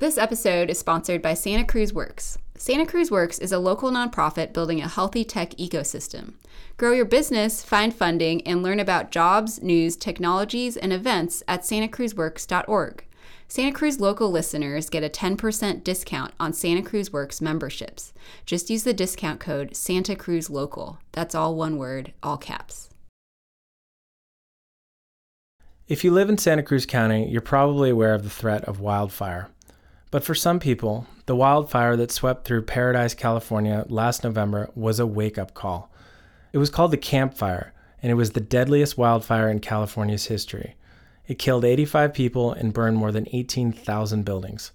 This episode is sponsored by Santa Cruz Works. Santa Cruz Works is a local nonprofit building a healthy tech ecosystem. Grow your business, find funding, and learn about jobs, news, technologies, and events at santacruzworks.org. Santa Cruz local listeners get a 10% discount on Santa Cruz Works memberships. Just use the discount code Santa Cruz Local. That's all one word, all caps. If you live in Santa Cruz County, you're probably aware of the threat of wildfire. But for some people, the wildfire that swept through Paradise, California last November was a wake up call. It was called the Camp Fire, and it was the deadliest wildfire in California's history. It killed 85 people and burned more than 18,000 buildings.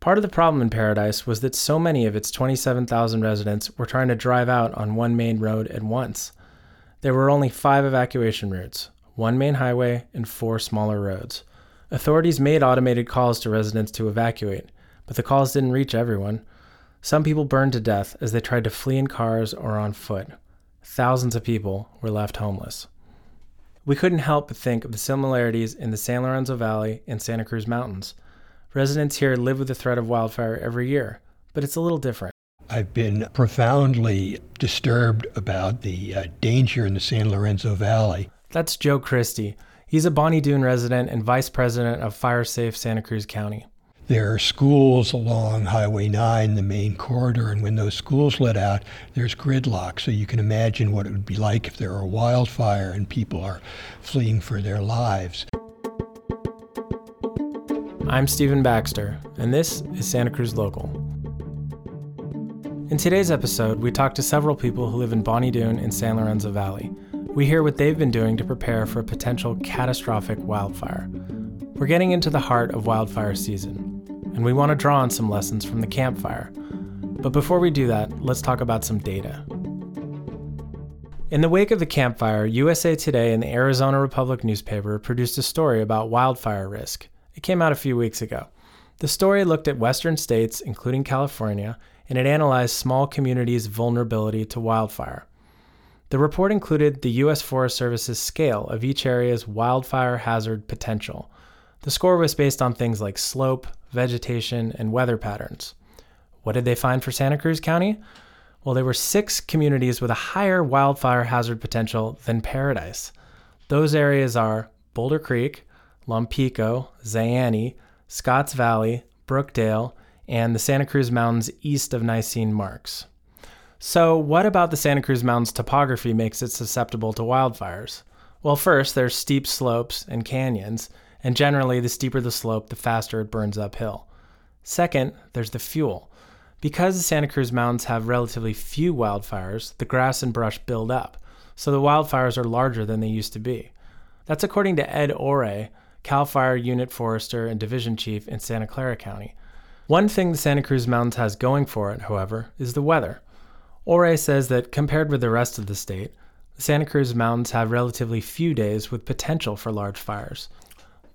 Part of the problem in Paradise was that so many of its 27,000 residents were trying to drive out on one main road at once. There were only five evacuation routes one main highway and four smaller roads. Authorities made automated calls to residents to evacuate, but the calls didn't reach everyone. Some people burned to death as they tried to flee in cars or on foot. Thousands of people were left homeless. We couldn't help but think of the similarities in the San Lorenzo Valley and Santa Cruz Mountains. Residents here live with the threat of wildfire every year, but it's a little different. I've been profoundly disturbed about the uh, danger in the San Lorenzo Valley. That's Joe Christie. He's a Bonny Doon resident and vice president of FireSafe Santa Cruz County. There are schools along Highway 9, the main corridor, and when those schools let out, there's gridlock. So you can imagine what it would be like if there were a wildfire and people are fleeing for their lives. I'm Stephen Baxter, and this is Santa Cruz Local. In today's episode, we talk to several people who live in Bonny Doon and San Lorenzo Valley we hear what they've been doing to prepare for a potential catastrophic wildfire. We're getting into the heart of wildfire season, and we want to draw on some lessons from the Camp Fire. But before we do that, let's talk about some data. In the wake of the Camp Fire, USA Today and the Arizona Republic newspaper produced a story about wildfire risk. It came out a few weeks ago. The story looked at western states, including California, and it analyzed small communities' vulnerability to wildfire. The report included the U.S. Forest Service's scale of each area's wildfire hazard potential. The score was based on things like slope, vegetation, and weather patterns. What did they find for Santa Cruz County? Well, there were six communities with a higher wildfire hazard potential than Paradise. Those areas are Boulder Creek, Lompico, Zayante, Scotts Valley, Brookdale, and the Santa Cruz Mountains east of Nisene Marks. So, what about the Santa Cruz Mountains topography makes it susceptible to wildfires? Well, first, there's steep slopes and canyons, and generally, the steeper the slope, the faster it burns uphill. Second, there's the fuel. Because the Santa Cruz Mountains have relatively few wildfires, the grass and brush build up, so the wildfires are larger than they used to be. That's according to Ed Ore, CAL FIRE Unit Forester and Division Chief in Santa Clara County. One thing the Santa Cruz Mountains has going for it, however, is the weather. Ore says that compared with the rest of the state, the Santa Cruz Mountains have relatively few days with potential for large fires.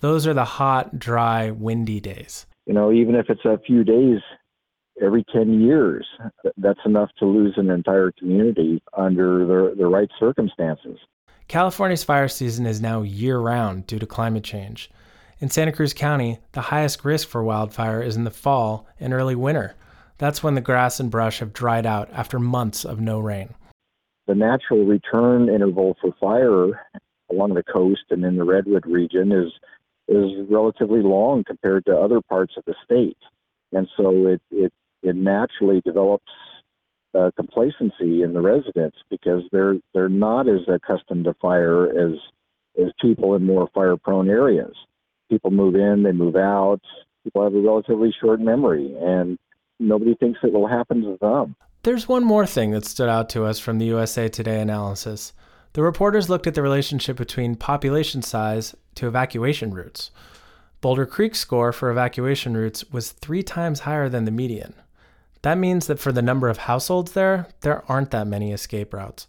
Those are the hot, dry, windy days. You know, even if it's a few days every 10 years, that's enough to lose an entire community under the, the right circumstances. California's fire season is now year round due to climate change. In Santa Cruz County, the highest risk for wildfire is in the fall and early winter that's when the grass and brush have dried out after months of no rain. The natural return interval for fire along the coast and in the redwood region is is relatively long compared to other parts of the state, and so it it, it naturally develops uh, complacency in the residents because they're they're not as accustomed to fire as as people in more fire prone areas. People move in, they move out. People have a relatively short memory, and nobody thinks it will happen to them. There's one more thing that stood out to us from the USA Today analysis. The reporters looked at the relationship between population size to evacuation routes. Boulder Creek's score for evacuation routes was three times higher than the median. That means that for the number of households there, there aren't that many escape routes.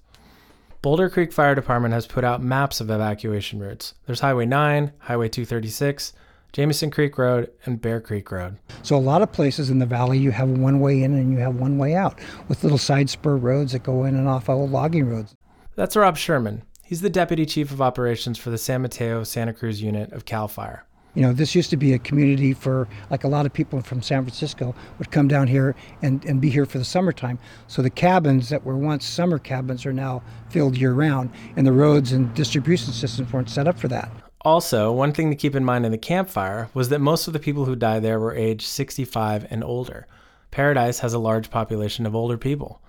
Boulder Creek Fire Department has put out maps of evacuation routes. There's Highway 9, Highway 236, Jamison Creek Road, and Bear Creek Road. So, a lot of places in the valley, you have one way in and you have one way out with little side spur roads that go in and off old logging roads. That's Rob Sherman. He's the Deputy Chief of Operations for the San Mateo Santa Cruz unit of CAL FIRE. You know, this used to be a community for, like a lot of people from San Francisco would come down here and, and be here for the summertime. So the cabins that were once summer cabins are now filled year round, and the roads and distribution systems weren't set up for that. Also, one thing to keep in mind in the Camp Fire was that most of the people who died there were aged 65 and older. Paradise has a large population of older people.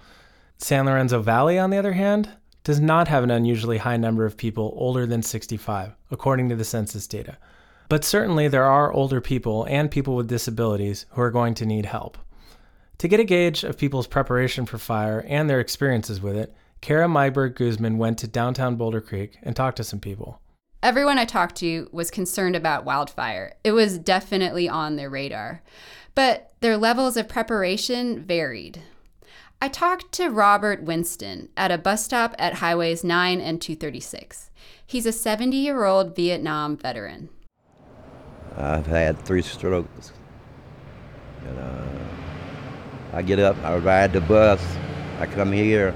San Lorenzo Valley, on the other hand, does not have an unusually high number of people older than 65, according to the census data. But certainly there are older people and people with disabilities who are going to need help. To get a gauge of people's preparation for fire and their experiences with it, Kara Meyberg Guzman went to downtown Boulder Creek and talked to some people. Everyone I talked to was concerned about wildfire. It was definitely on their radar. But their levels of preparation varied. I talked to Robert Winston at a bus stop at Highways 9 and 236. He's a 70 year old Vietnam veteran. I've had three strokes. And, uh, I get up, I ride the bus, I come here,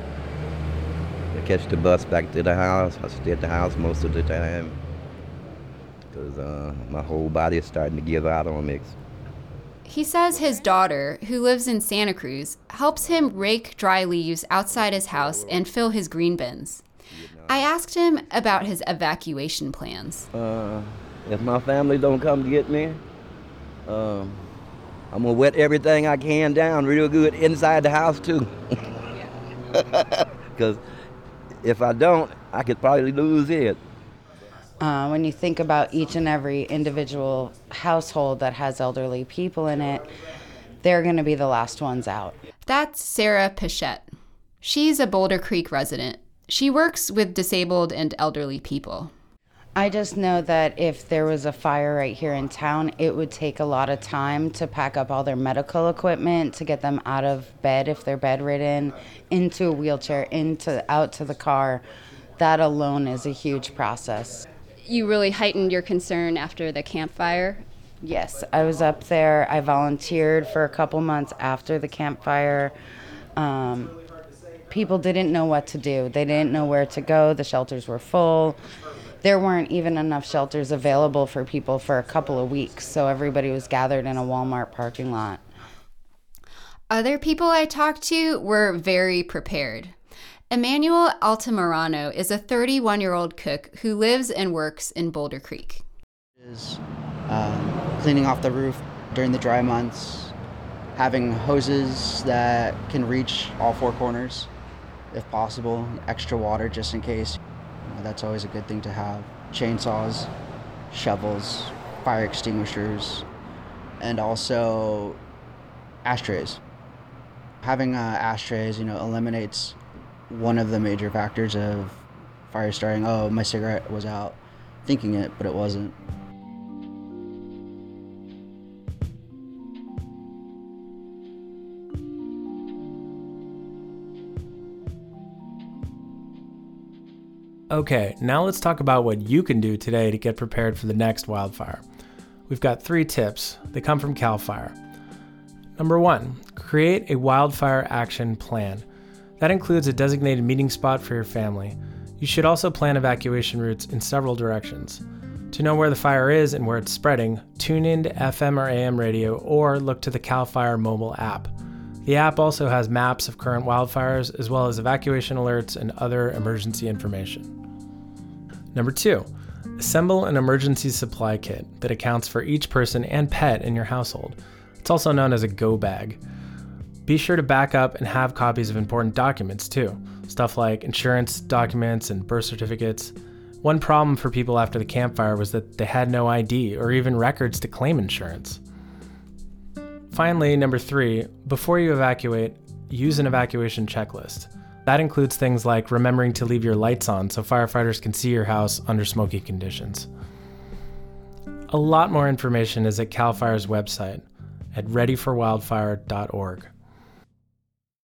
Catch the bus back to the house. I stay at the house most of the time because uh, my whole body is starting to give out on me. He says his daughter, who lives in Santa Cruz, helps him rake dry leaves outside his house and fill his green bins. I asked him about his evacuation plans. Uh, if my family don't come to get me, um, I'm gonna wet everything I can down real good inside the house too. Because if I don't, I could probably lose it. Uh, when you think about each and every individual household that has elderly people in it, they're going to be the last ones out. That's Sarah Pichette. She's a Boulder Creek resident. She works with disabled and elderly people. I just know that if there was a fire right here in town, it would take a lot of time to pack up all their medical equipment, to get them out of bed if they're bedridden, into a wheelchair, into out to the car. That alone is a huge process. You really heightened your concern after the Camp Fire. Yes, I was up there. I volunteered for a couple months after the Camp Fire. Um, people didn't know what to do. They didn't know where to go. The shelters were full there weren't even enough shelters available for people for a couple of weeks, so everybody was gathered in a Walmart parking lot. Other people I talked to were very prepared. Emmanuel Altamirano is a 31 year old cook who lives and works in Boulder Creek. Is um, cleaning off the roof during the dry months, having hoses that can reach all four corners if possible, extra water just in case. That's always a good thing to have. Chainsaws, shovels, fire extinguishers, and also ashtrays. Having uh, ashtrays, you know, eliminates one of the major factors of fire starting. Oh, my cigarette was out, thinking it, but it wasn't. Okay, now let's talk about what you can do today to get prepared for the next wildfire. We've got three tips. They come from CAL FIRE. Number one, create a wildfire action plan. That includes a designated meeting spot for your family. You should also plan evacuation routes in several directions. To know where the fire is and where it's spreading, tune in to FM or AM radio or look to the CAL FIRE mobile app. The app also has maps of current wildfires as well as evacuation alerts and other emergency information. Number two, assemble an emergency supply kit that accounts for each person and pet in your household. It's also known as a go bag. Be sure to back up and have copies of important documents too, stuff like insurance documents and birth certificates. One problem for people after the Camp Fire was that they had no ID or even records to claim insurance. Finally, number three, before you evacuate, use an evacuation checklist. That includes things like remembering to leave your lights on so firefighters can see your house under smoky conditions. A lot more information is at CAL FIRE's website at readyforwildfire.org.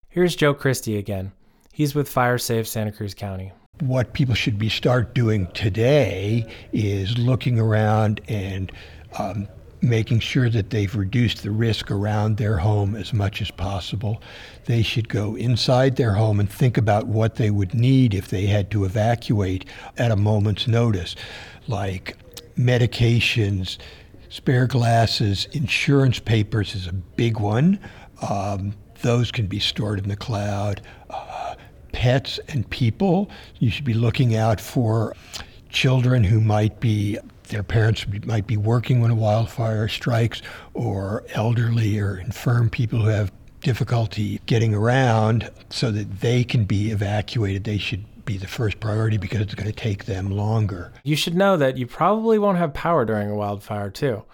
Here's Joe Christie again. He's with Fire Safe Santa Cruz County. What people should be start doing today is looking around and um, making sure that they've reduced the risk around their home as much as possible. They should go inside their home and think about what they would need if they had to evacuate at a moment's notice, like medications, Spare glasses, insurance papers is a big one. Um, those can be stored in the cloud. Uh, pets and people, you should be looking out for children who might be their parents might be working when a wildfire strikes, or elderly or infirm people who have difficulty getting around so that they can be evacuated. They should be the first priority because it's going to take them longer. You should know that you probably won't have power during a wildfire, too.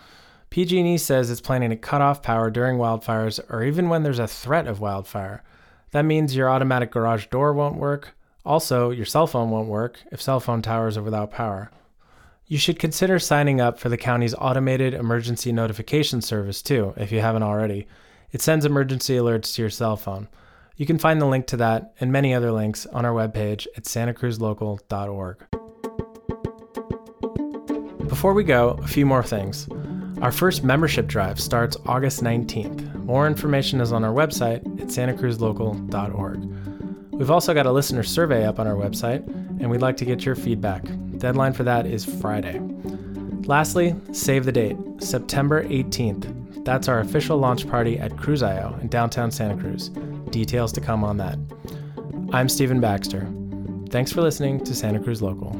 PG&E says it's planning to cut off power during wildfires or even when there's a threat of wildfire. That means your automatic garage door won't work. Also, your cell phone won't work if cell phone towers are without power. You should consider signing up for the county's automated emergency notification service too, if you haven't already. It sends emergency alerts to your cell phone. You can find the link to that and many other links on our webpage at santacruzlocal.org. Before we go, a few more things. Our first membership drive starts August 19th. More information is on our website at santacruzlocal.org. We've also got a listener survey up on our website, and we'd like to get your feedback. Deadline for that is Friday. Lastly, save the date, September 18th. That's our official launch party at Cruzio in downtown Santa Cruz. Details to come on that. I'm Stephen Baxter. Thanks for listening to Santa Cruz Local.